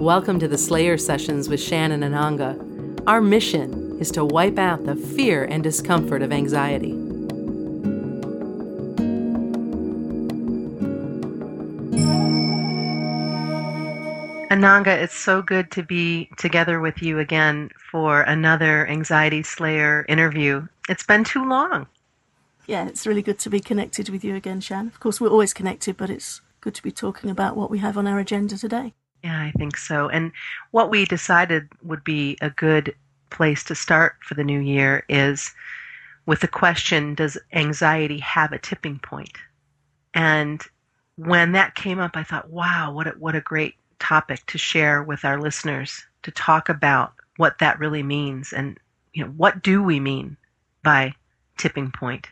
Welcome to the Slayer Sessions with Shannon and Ananga. Our mission is to wipe out the fear and discomfort of anxiety. Ananga, it's so good to be together with you again for another Anxiety Slayer interview. It's been too long. Yeah, it's really good to be connected with you again, Shan. Of course, we're always connected, but it's good to be talking about what we have on our agenda today. Yeah, I think so. And what we decided would be a good place to start for the new year is with the question Does anxiety have a tipping point? And when that came up, I thought, wow, what a, what a great topic to share with our listeners to talk about what that really means and you know what do we mean by tipping point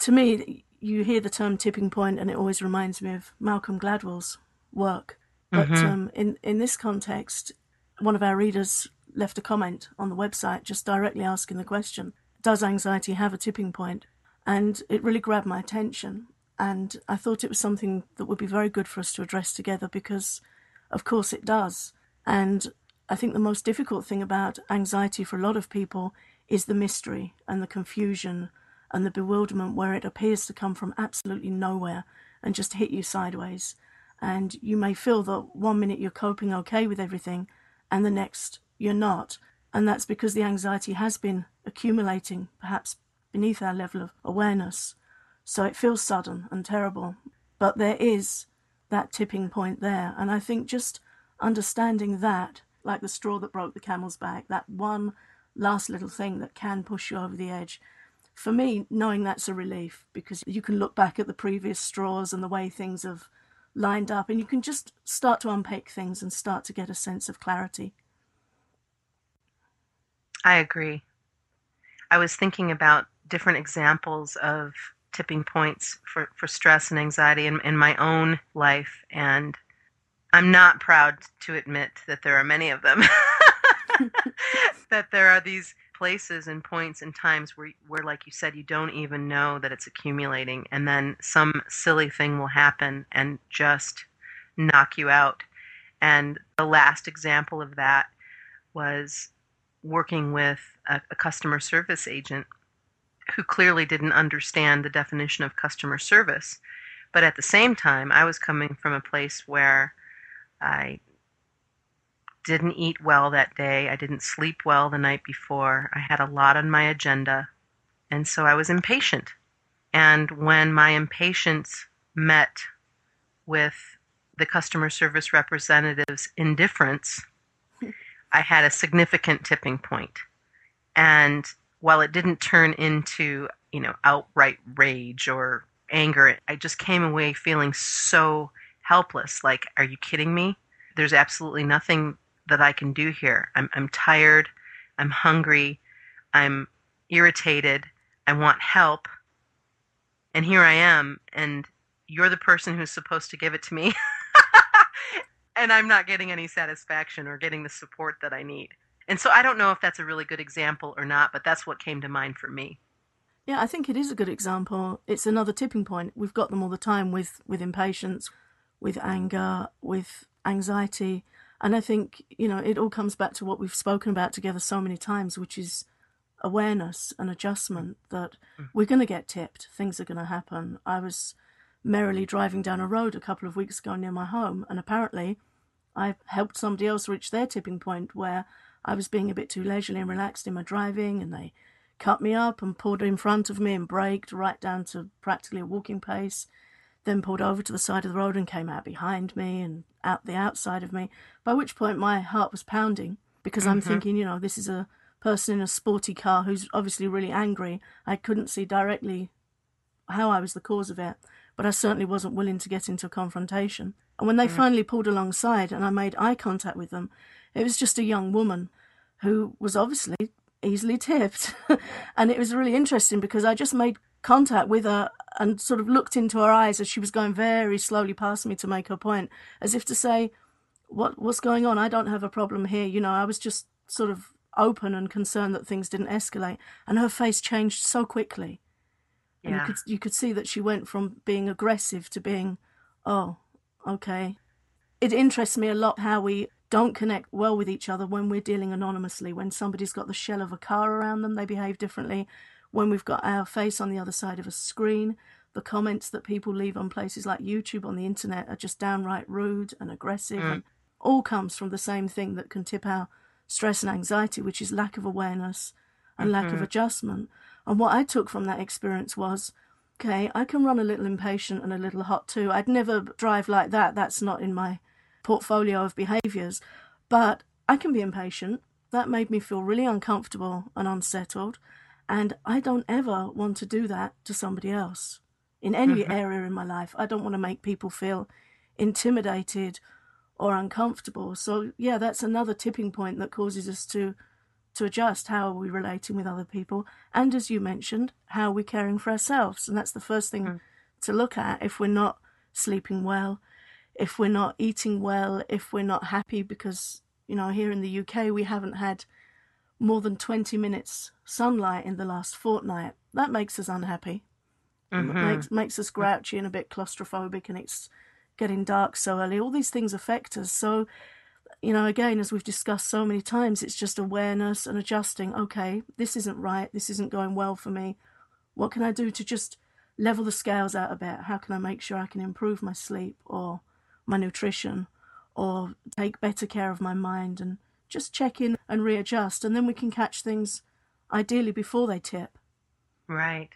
to me you hear the term tipping point and it always reminds me of malcolm gladwell's work but mm-hmm. um, in, in this context one of our readers left a comment on the website just directly asking the question does anxiety have a tipping point? point and it really grabbed my attention and i thought it was something that would be very good for us to address together because of course, it does. And I think the most difficult thing about anxiety for a lot of people is the mystery and the confusion and the bewilderment where it appears to come from absolutely nowhere and just hit you sideways. And you may feel that one minute you're coping okay with everything and the next you're not. And that's because the anxiety has been accumulating, perhaps beneath our level of awareness. So it feels sudden and terrible. But there is that tipping point there. And I think just understanding that, like the straw that broke the camel's back, that one last little thing that can push you over the edge. For me, knowing that's a relief because you can look back at the previous straws and the way things have lined up, and you can just start to unpick things and start to get a sense of clarity. I agree. I was thinking about different examples of tipping points for, for stress and anxiety in, in my own life. And I'm not proud to admit that there are many of them. that there are these places and points and times where, where, like you said, you don't even know that it's accumulating. And then some silly thing will happen and just knock you out. And the last example of that was working with a, a customer service agent who clearly didn't understand the definition of customer service. But at the same time, I was coming from a place where I didn't eat well that day. I didn't sleep well the night before. I had a lot on my agenda. And so I was impatient. And when my impatience met with the customer service representative's indifference, I had a significant tipping point. And while it didn't turn into, you know, outright rage or anger, I just came away feeling so helpless. Like, are you kidding me? There's absolutely nothing that I can do here. I'm, I'm tired. I'm hungry. I'm irritated. I want help. And here I am, and you're the person who's supposed to give it to me. and I'm not getting any satisfaction or getting the support that I need. And so I don't know if that's a really good example or not, but that's what came to mind for me. Yeah, I think it is a good example. It's another tipping point. We've got them all the time with with impatience, with anger, with anxiety, and I think, you know, it all comes back to what we've spoken about together so many times, which is awareness and adjustment that mm. we're going to get tipped. Things are going to happen. I was merrily driving down a road a couple of weeks ago near my home, and apparently I helped somebody else reach their tipping point where I was being a bit too leisurely and relaxed in my driving, and they cut me up and pulled in front of me and braked right down to practically a walking pace. Then pulled over to the side of the road and came out behind me and out the outside of me. By which point my heart was pounding because mm-hmm. I'm thinking, you know, this is a person in a sporty car who's obviously really angry. I couldn't see directly how I was the cause of it, but I certainly wasn't willing to get into a confrontation. And when they mm. finally pulled alongside and I made eye contact with them, it was just a young woman who was obviously easily tipped. and it was really interesting because I just made contact with her and sort of looked into her eyes as she was going very slowly past me to make her point, as if to say, What what's going on? I don't have a problem here. You know, I was just sort of open and concerned that things didn't escalate. And her face changed so quickly. And you could you could see that she went from being aggressive to being, oh, okay. It interests me a lot how we don't connect well with each other when we're dealing anonymously. When somebody's got the shell of a car around them, they behave differently. When we've got our face on the other side of a screen, the comments that people leave on places like YouTube on the internet are just downright rude and aggressive, mm. and all comes from the same thing that can tip our stress and anxiety, which is lack of awareness and mm-hmm. lack of mm-hmm. adjustment. And what I took from that experience was okay, I can run a little impatient and a little hot too. I'd never drive like that. That's not in my portfolio of behaviors. But I can be impatient. That made me feel really uncomfortable and unsettled. And I don't ever want to do that to somebody else in any mm-hmm. area in my life. I don't want to make people feel intimidated or uncomfortable. So yeah, that's another tipping point that causes us to to adjust how are we relating with other people and as you mentioned, how are we caring for ourselves? And that's the first thing mm. to look at if we're not sleeping well, if we're not eating well, if we're not happy because, you know, here in the UK we haven't had more than 20 minutes sunlight in the last fortnight. That makes us unhappy. Mm-hmm. Makes makes us grouchy and a bit claustrophobic and it's getting dark so early. All these things affect us. So, you know, again, as we've discussed so many times, it's just awareness and adjusting. Okay, this isn't right. This isn't going well for me. What can I do to just level the scales out a bit? How can I make sure I can improve my sleep or my nutrition or take better care of my mind and just check in and readjust. And then we can catch things ideally before they tip. Right.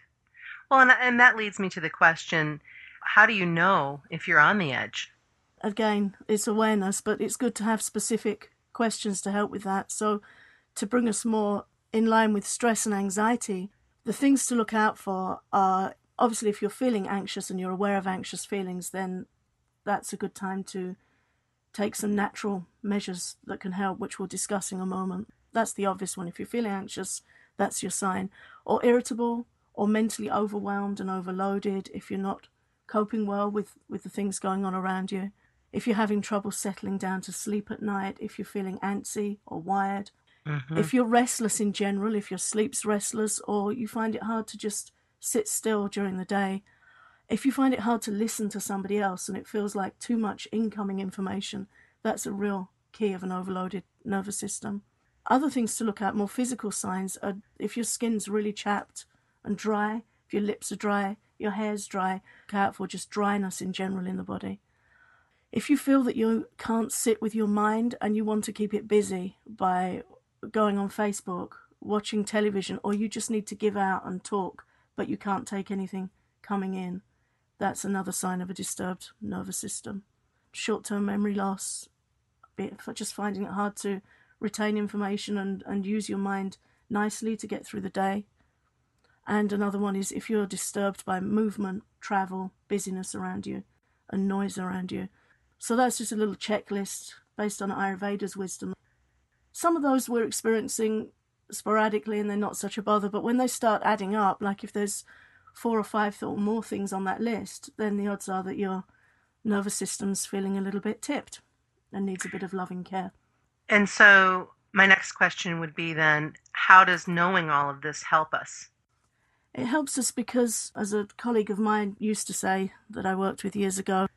Well, and, and that leads me to the question how do you know if you're on the edge? Again, it's awareness, but it's good to have specific questions to help with that. So, to bring us more in line with stress and anxiety, the things to look out for are obviously if you're feeling anxious and you're aware of anxious feelings, then that's a good time to take some natural measures that can help, which we'll discuss in a moment. That's the obvious one. If you're feeling anxious, that's your sign. Or irritable, or mentally overwhelmed and overloaded, if you're not coping well with, with the things going on around you, if you're having trouble settling down to sleep at night, if you're feeling antsy or wired, mm-hmm. if you're restless in general, if your sleep's restless, or you find it hard to just sit still during the day, if you find it hard to listen to somebody else and it feels like too much incoming information, that's a real key of an overloaded nervous system. Other things to look at, more physical signs, are if your skin's really chapped and dry, if your lips are dry, your hair's dry, look out for just dryness in general in the body. If you feel that you can't sit with your mind and you want to keep it busy by going on Facebook, watching television, or you just need to give out and talk, but you can't take anything coming in, that's another sign of a disturbed nervous system. Short term memory loss, just finding it hard to retain information and, and use your mind nicely to get through the day. And another one is if you're disturbed by movement, travel, busyness around you, and noise around you. So that's just a little checklist based on Ayurveda's wisdom. Some of those we're experiencing sporadically and they're not such a bother, but when they start adding up, like if there's four or five or more things on that list, then the odds are that your nervous system's feeling a little bit tipped and needs a bit of loving care. And so, my next question would be then how does knowing all of this help us? It helps us because, as a colleague of mine used to say that I worked with years ago,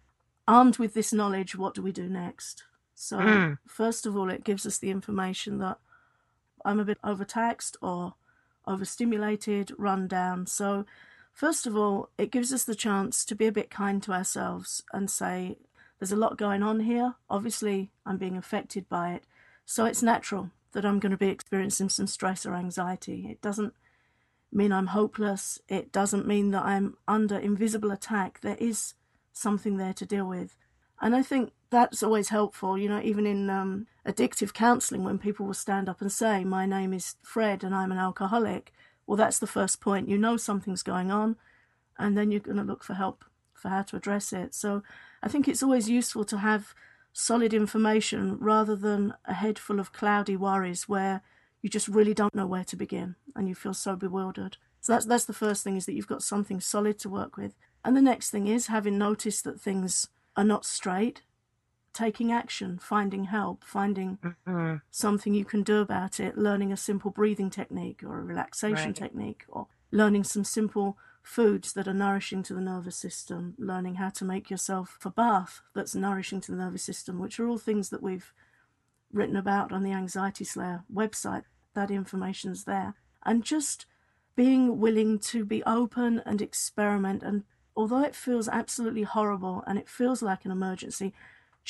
armed with this knowledge, what do we do next? So, mm. first of all, it gives us the information that I'm a bit overtaxed or overstimulated, run down. So, First of all, it gives us the chance to be a bit kind to ourselves and say, there's a lot going on here. Obviously, I'm being affected by it. So it's natural that I'm going to be experiencing some stress or anxiety. It doesn't mean I'm hopeless. It doesn't mean that I'm under invisible attack. There is something there to deal with. And I think that's always helpful, you know, even in um, addictive counseling, when people will stand up and say, My name is Fred and I'm an alcoholic. Well, that's the first point. You know something's going on, and then you're going to look for help for how to address it. So I think it's always useful to have solid information rather than a head full of cloudy worries where you just really don't know where to begin and you feel so bewildered. So that's that's the first thing is that you've got something solid to work with. And the next thing is having noticed that things are not straight, taking action, finding help, finding mm-hmm. something you can do about it, learning a simple breathing technique or a relaxation right. technique, or learning some simple foods that are nourishing to the nervous system, learning how to make yourself a bath that's nourishing to the nervous system, which are all things that we've written about on the Anxiety Slayer website. That information's there. And just being willing to be open and experiment. And although it feels absolutely horrible and it feels like an emergency,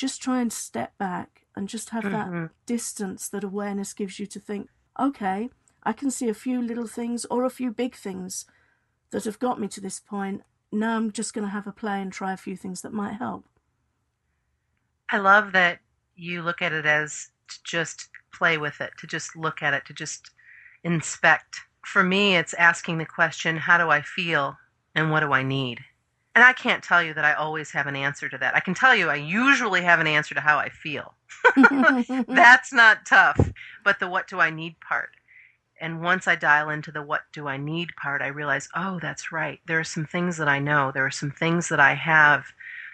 just try and step back and just have mm-hmm. that distance that awareness gives you to think, okay, I can see a few little things or a few big things that have got me to this point. Now I'm just going to have a play and try a few things that might help. I love that you look at it as to just play with it, to just look at it, to just inspect. For me, it's asking the question, how do I feel and what do I need? And I can't tell you that I always have an answer to that. I can tell you I usually have an answer to how I feel. That's not tough. But the what do I need part. And once I dial into the what do I need part, I realize, oh, that's right. There are some things that I know. There are some things that I have,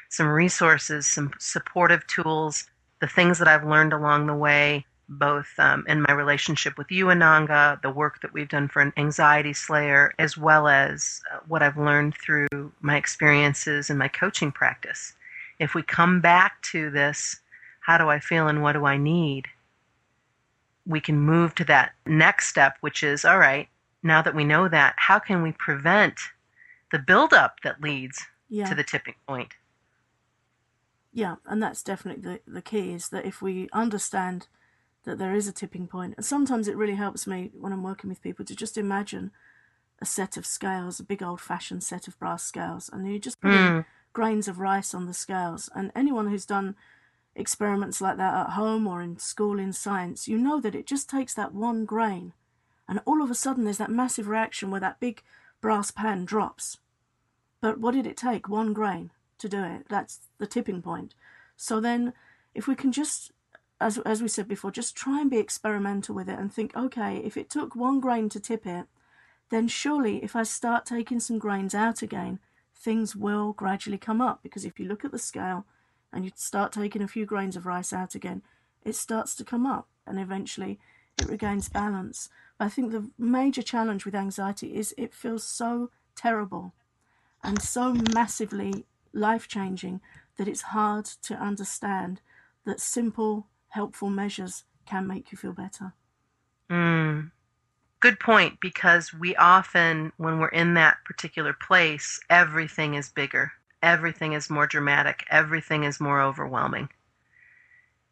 some resources, some supportive tools, the things that I've learned along the way, both um, in my relationship with you, Ananga, the work that we've done for an Anxiety Slayer, as well as uh, what I've learned through my experiences and my coaching practice. If we come back to this, how do I feel and what do I need? We can move to that next step, which is all right, now that we know that, how can we prevent the buildup that leads yeah. to the tipping point? Yeah, and that's definitely the, the key is that if we understand that there is a tipping point. And sometimes it really helps me when I'm working with people to just imagine a set of scales, a big old fashioned set of brass scales, and you just put mm. grains of rice on the scales. And anyone who's done experiments like that at home or in school in science, you know that it just takes that one grain, and all of a sudden there's that massive reaction where that big brass pan drops. But what did it take? One grain to do it. That's the tipping point. So then, if we can just as as we said before, just try and be experimental with it and think, okay, if it took one grain to tip it, then surely if I start taking some grains out again, things will gradually come up. Because if you look at the scale and you start taking a few grains of rice out again, it starts to come up and eventually it regains balance. I think the major challenge with anxiety is it feels so terrible and so massively life changing that it's hard to understand that simple helpful measures can make you feel better. Mm. Good point, because we often, when we're in that particular place, everything is bigger, everything is more dramatic, everything is more overwhelming.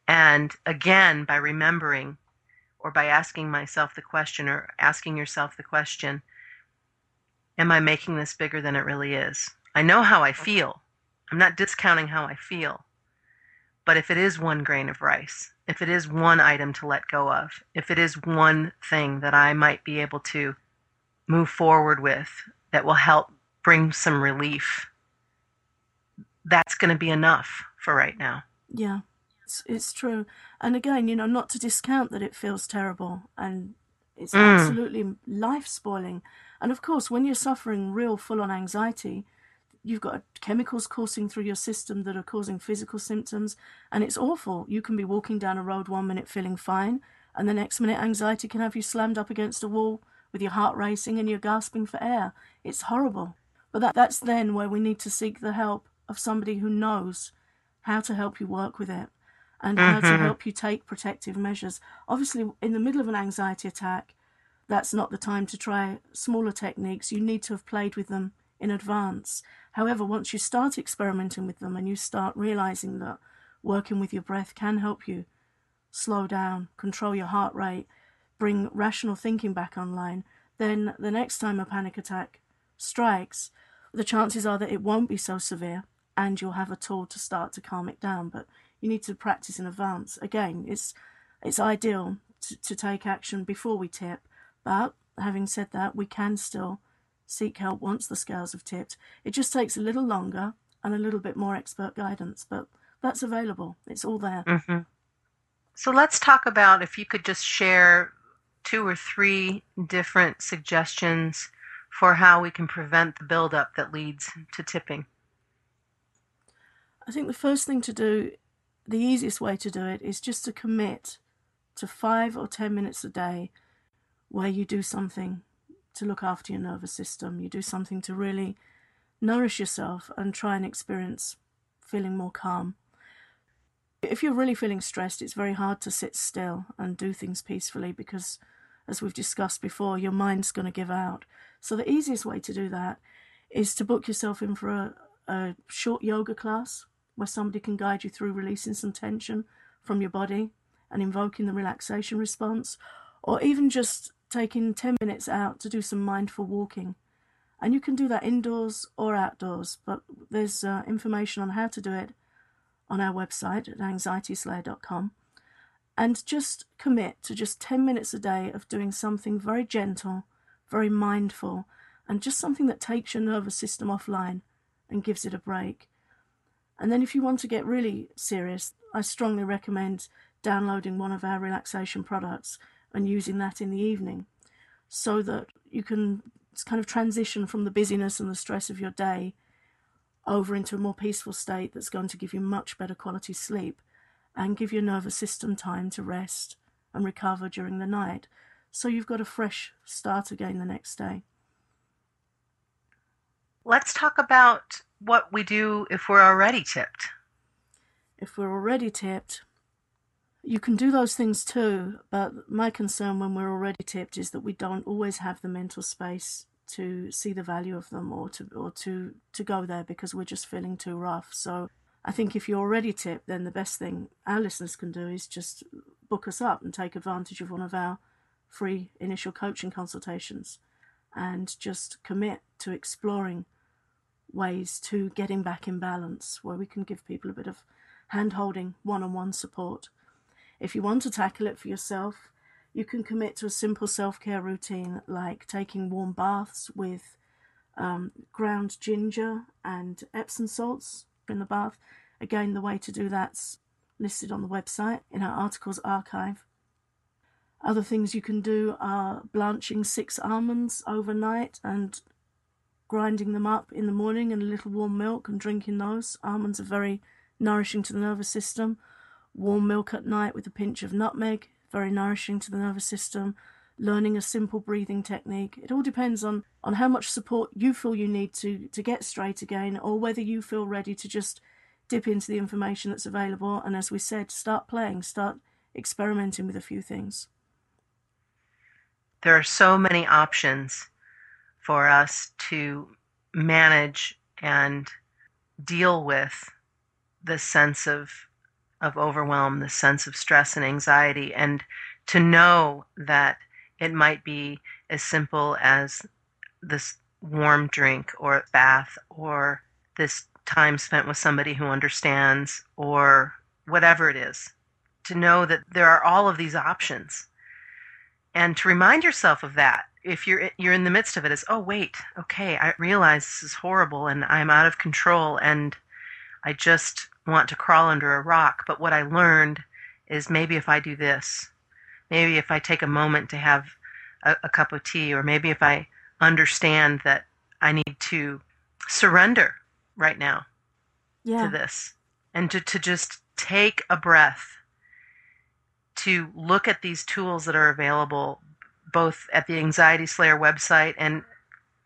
And again, by remembering or by asking myself the question or asking yourself the question, Am I making this bigger than it really is? I know how I feel. I'm not discounting how I feel. But if it is one grain of rice, if it is one item to let go of, if it is one thing that I might be able to move forward with that will help bring some relief, that's going to be enough for right now. Yeah, it's, it's true. And again, you know, not to discount that it feels terrible and it's mm. absolutely life spoiling. And of course, when you're suffering real full on anxiety, you've got chemicals coursing through your system that are causing physical symptoms, and it's awful. You can be walking down a road one minute feeling fine, and the next minute anxiety can have you slammed up against a wall with your heart racing and you're gasping for air. It's horrible. But that, that's then where we need to seek the help of somebody who knows how to help you work with it and how mm-hmm. to help you take protective measures. Obviously, in the middle of an anxiety attack, that's not the time to try smaller techniques. You need to have played with them in advance. However, once you start experimenting with them and you start realizing that working with your breath can help you slow down, control your heart rate, bring rational thinking back online, then the next time a panic attack strikes, the chances are that it won't be so severe and you'll have a tool to start to calm it down. But you need to practice in advance. Again, it's it's ideal to, to take action before we tip, but having said that, we can still seek help once the scales have tipped. It just takes a little longer and a little bit more expert guidance, but that's available. It's all there. Mm-hmm. So let's talk about if you could just share two or three different suggestions for how we can prevent the buildup that leads to tipping. I think the first thing to do, the easiest way to do it, is just to commit to five or ten minutes a day where you do something to look after your nervous system. You do something to really nourish yourself and try and experience feeling more calm. If you're really feeling stressed, it's very hard to sit still and do things peacefully because, as we've discussed before, your mind's going to give out. So, the easiest way to do that is to book yourself in for a, a short yoga class where somebody can guide you through releasing some tension from your body and invoking the relaxation response, or even just taking 10 minutes out to do some mindful walking. And you can do that indoors or outdoors, but there's uh, information on how to do it on our website at anxietyslayer.com. And just commit to just 10 minutes a day of doing something very gentle, very mindful, and just something that takes your nervous system offline and gives it a break. And then, if you want to get really serious, I strongly recommend downloading one of our relaxation products and using that in the evening so that you can kind of transition from the busyness and the stress of your day over into a more peaceful state that's going to give you much better quality sleep and give your nervous system time to rest and recover during the night. So you've got a fresh start again the next day. Let's talk about what we do if we're already tipped. If we're already tipped, you can do those things too, but my concern when we're already tipped is that we don't always have the mental space to see the value of them or to or to to go there because we're just feeling too rough. So I think if you're already tipped, then the best thing our listeners can do is just book us up and take advantage of one of our free initial coaching consultations and just commit to exploring ways to getting back in balance where we can give people a bit of hand holding one on one support. If you want to tackle it for yourself, you can commit to a simple self care routine like taking warm baths with um, ground ginger and Epsom salts in the bath. Again, the way to do that's listed on the website in our articles archive. Other things you can do are blanching six almonds overnight and grinding them up in the morning in a little warm milk and drinking those. Almonds are very nourishing to the nervous system. Warm milk at night with a pinch of nutmeg very nourishing to the nervous system, learning a simple breathing technique. It all depends on, on how much support you feel you need to, to get straight again, or whether you feel ready to just dip into the information that's available. And as we said, start playing, start experimenting with a few things. There are so many options for us to manage and deal with the sense of of overwhelm, the sense of stress and anxiety, and to know that it might be as simple as this warm drink or bath or this time spent with somebody who understands or whatever it is. To know that there are all of these options and to remind yourself of that if you're you're in the midst of it is oh wait okay i realize this is horrible and i'm out of control and i just want to crawl under a rock. But what I learned is maybe if I do this, maybe if I take a moment to have a, a cup of tea, or maybe if I understand that I need to surrender right now yeah. to this and to, to just take a breath to look at these tools that are available both at the anxiety slayer website and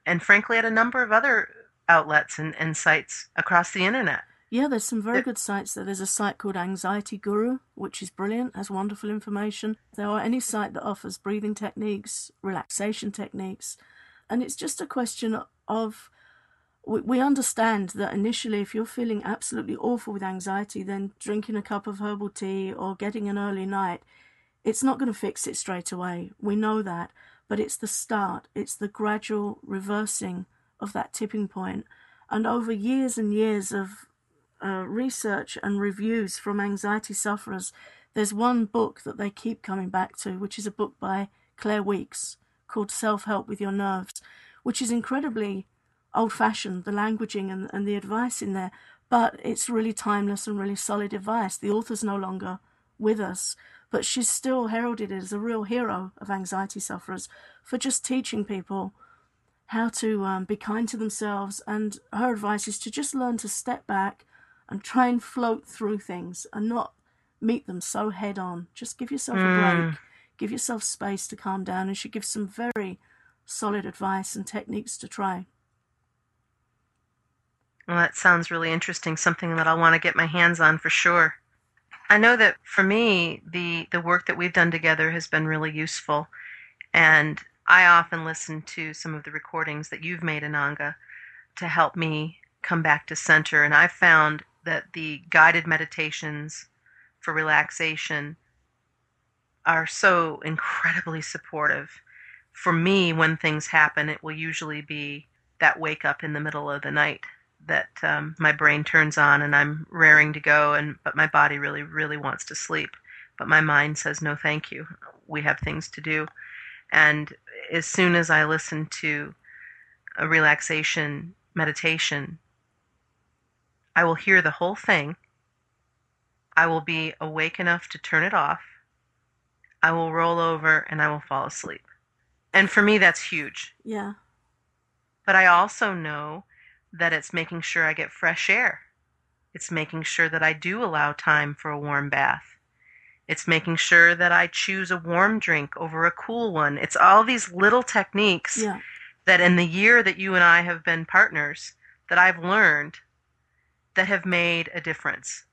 and frankly at a number of other outlets and, and sites across the internet yeah, there's some very good sites there. There's a site called Anxiety Guru, which is brilliant, has wonderful information. There are any site that offers breathing techniques, relaxation techniques, and it's just a question of we understand that initially, if you're feeling absolutely awful with anxiety, then drinking a cup of herbal tea or getting an early night, it's not going to fix it straight away. We know that, but it's the start, it's the gradual reversing of that tipping point. And over years and years of uh, research and reviews from anxiety sufferers, there's one book that they keep coming back to, which is a book by Claire Weekes called Self Help with Your Nerves, which is incredibly old fashioned, the languaging and, and the advice in there, but it's really timeless and really solid advice. The author's no longer with us, but she's still heralded as a real hero of anxiety sufferers for just teaching people how to um, be kind to themselves. And her advice is to just learn to step back and try and float through things and not meet them so head on. Just give yourself mm. a break, give yourself space to calm down, and she gives some very solid advice and techniques to try. Well, that sounds really interesting, something that I'll want to get my hands on for sure. I know that for me, the, the work that we've done together has been really useful. And I often listen to some of the recordings that you've made, Ananga, to help me come back to center. And I've found that the guided meditations for relaxation are so incredibly supportive. For me, when things happen, it will usually be that wake up in the middle of the night that um, my brain turns on and I'm raring to go, and but my body really, really wants to sleep, but my mind says no, thank you. We have things to do, and as soon as I listen to a relaxation meditation, I will hear the whole thing. I will be awake enough to turn it off. I will roll over and I will fall asleep. And for me, that's huge. Yeah. But I also know that it's making sure I get fresh air. It's making sure that I do allow time for a warm bath. It's making sure that I choose a warm drink over a cool one. It's all these little techniques Yeah. that in the year that you and I have been partners that I've learned that have made a difference.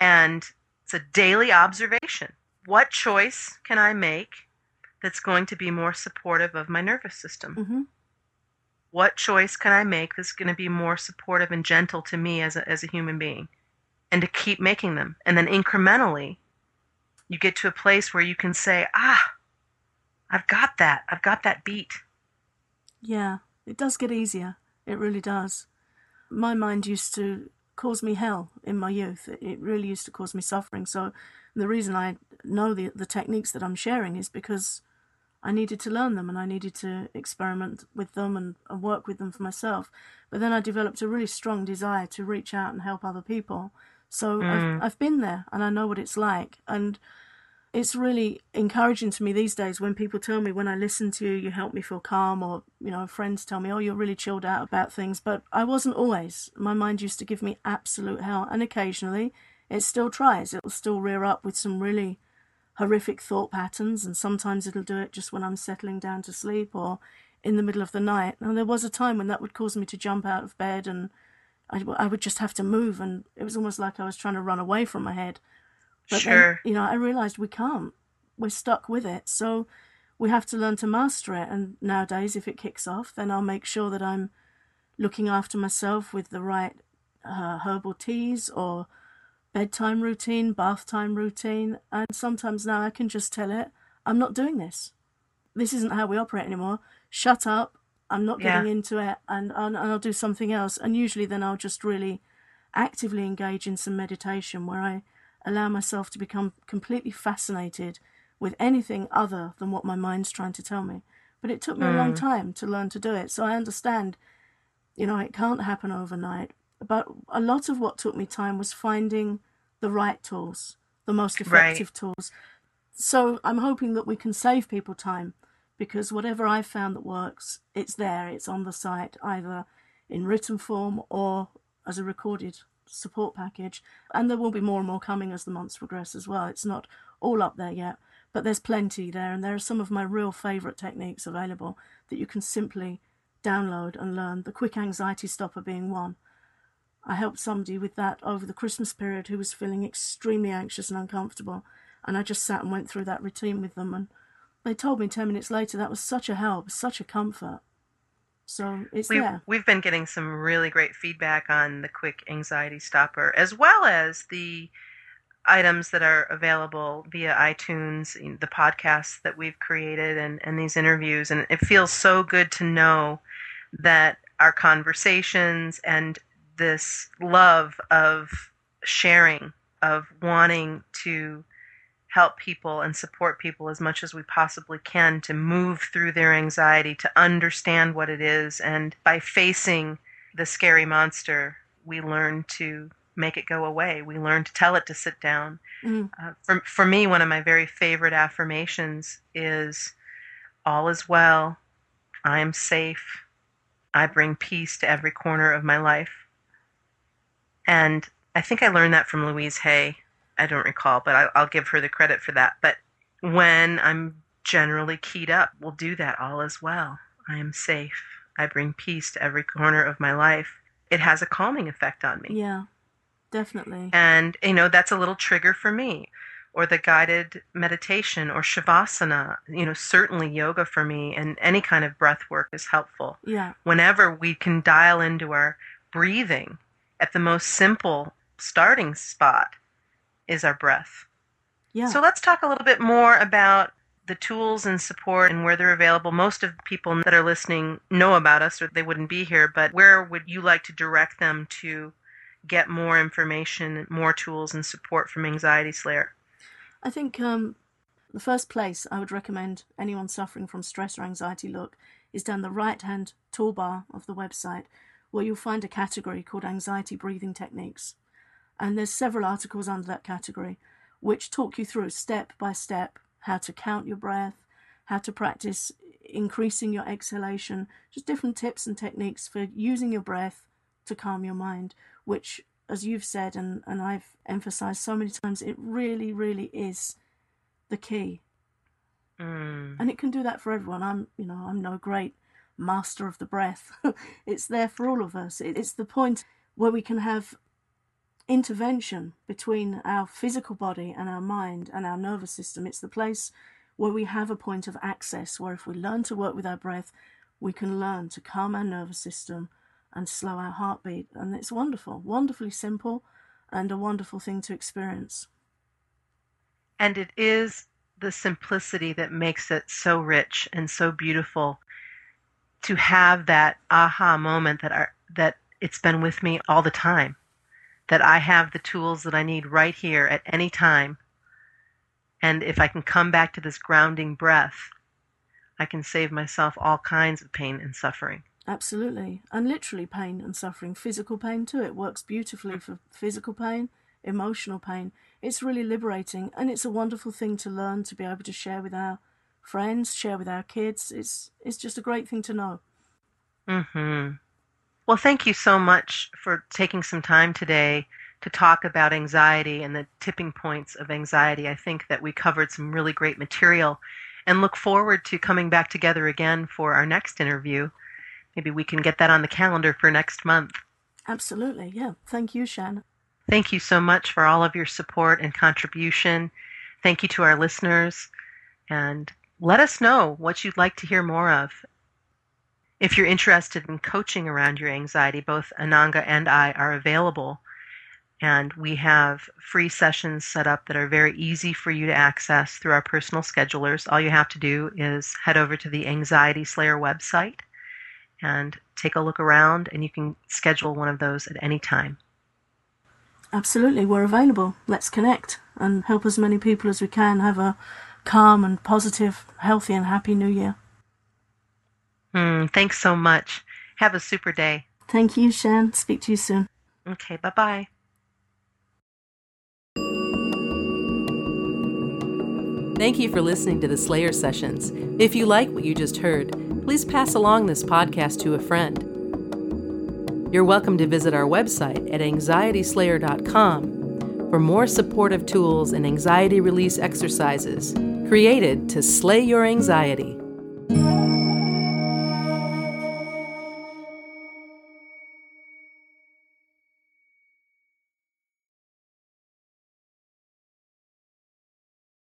And it's a daily observation. What choice can I make that's going to be more supportive of my nervous system? hmm What choice can I make that's going to be more supportive and gentle to me as a, as a human being? And to keep making them. And then incrementally, you get to a place where you can say, ah, I've got that. I've got that beat. Yeah. It does get easier. It really does. My mind used to cause me hell in my youth. It- It really used to cause me suffering. So the reason I know the the techniques that I'm sharing is because I needed to learn them and I needed to experiment with them and, and work with them for myself. But then I developed a really strong desire to reach out and help other people. So I've, mm. I've been there and I know what it's like. And it's really encouraging to me these days when people tell me when I listen to you, you help me feel calm, or you know, friends tell me, oh, you're really chilled out about things. But I wasn't always. My mind used to give me absolute hell, and occasionally it still tries. It will still rear up with some really horrific thought patterns, and sometimes it'll do it just when I'm settling down to sleep or in the middle of the night. And there was a time when that would cause me to jump out of bed and I, I would just have to move, and it was almost like I was trying to run away from my head. But sure. then, you know, I realized we can't. We're stuck with it. So we have to learn to master it. And nowadays, if it kicks off, then I'll make sure that I'm looking after myself with the right uh, herbal teas or bedtime routine, bath time routine. And sometimes now I can just tell it, I'm not doing this. This isn't how we operate anymore. Shut up. I'm not Yeah. getting into it and, and I'll do something else. And usually then I'll just really actively engage in some meditation where I allow myself to become completely fascinated with anything other than what my mind's trying to tell me. But it took me a long hmm. time to learn to do it. So I understand, you know, it can't happen overnight. But a lot of what took me time was finding the right tools, the most effective tools. So I'm hoping that we can save people time because whatever I've found that works, it's there, it's on the site, either in written form or as a recorded support package. And there will be more and more coming as the months progress as well. It's not all up there yet, but there's plenty there. And there are some of my real favourite techniques available that you can simply download and learn. The quick anxiety stopper being one. I helped somebody with that over the Christmas period who was feeling extremely anxious and uncomfortable. And I just sat and went through that routine with them. And they told me 10 minutes later that was such a help, such a comfort. So it's We've, there. we've been getting some really great feedback on the quick anxiety stopper, as well as the items that are available via iTunes, the podcasts that we've created, and, and these interviews. And it feels so good to know that our conversations and this love of sharing, of wanting to help people and support people as much as we possibly can to move through their anxiety, to understand what it is. And by facing the scary monster, we learn to make it go away. We learn to tell it to sit down. Mm. Uh, for, for me, one of my very favorite affirmations is All is well. I am safe. I bring peace to every corner of my life. And I think I learned that from Louise Hay. I don't recall, but I, I'll give her the credit for that. But when I'm generally keyed up, we'll do that all as well. I am safe. I bring peace to every corner of my life. It has a calming effect on me. Yeah. Definitely. And, you know, that's a little trigger for me. Or the guided meditation or shavasana, you know, certainly yoga for me and any kind of breath work is helpful. Yeah. Whenever we can dial into our breathing at the most simple starting spot is our breath. Yeah. So let's talk a little bit more about the tools and support and where they're available. Most of the people that are listening know about us or they wouldn't be here, but where would you like to direct them to get more information, more tools and support from Anxiety Slayer? I think um, the first place I would recommend anyone suffering from stress or anxiety look is down the right hand toolbar of the website where you'll find a category called Anxiety Breathing Techniques. And there's several articles under that category which talk you through step by step how to count your breath, how to practice increasing your exhalation, just different tips and techniques for using your breath to calm your mind, which, as you've said and, and I've emphasized so many times, it really, really is the key. Mm. And it can do that for everyone. I'm, you know, I'm no great master of the breath. it's there for all of us. It's the point where we can have intervention between our physical body and our mind and our nervous system. It's the place where we have a point of access where if we learn to work with our breath, we can learn to calm our nervous system and slow our heartbeat. And it's wonderful, wonderfully simple, and a wonderful thing to experience. And it is the simplicity that makes it so rich and so beautiful to have that aha moment that are that it's been with me all the time that I have the tools that I need right here at any time. And if I can come back to this grounding breath, I can save myself all kinds of pain and suffering. Absolutely. And literally pain and suffering, physical pain too. It works beautifully for physical pain, emotional pain. It's really liberating and it's a wonderful thing to learn to be able to share with our friends, share with our kids. It's it's just a great thing to know. Mm Mhm. Well, thank you so much for taking some time today to talk about anxiety and the tipping points of anxiety. I think that we covered some really great material and look forward to coming back together again for our next interview. Maybe we can get that on the calendar for next month. Absolutely. Yeah. Thank you, Shan. Thank you so much for all of your support and contribution. Thank you to our listeners. And let us know what you'd like to hear more of. If you're interested in coaching around your anxiety, both Ananga and I are available. And we have free sessions set up that are very easy for you to access through our personal schedulers. All you have to do is head over to the Anxiety Slayer website and take a look around, and you can schedule one of those at any time. Absolutely, we're available. Let's connect and help as many people as we can have a calm and positive, healthy, and happy new year. Mm, thanks so much. Have a super day. Thank you, Shan. Speak to you soon. Okay, bye bye. Thank you for listening to the Slayer Sessions. If you like what you just heard, please pass along this podcast to a friend. You're welcome to visit our website at anxietyslayer.com for more supportive tools and anxiety release exercises created to slay your anxiety.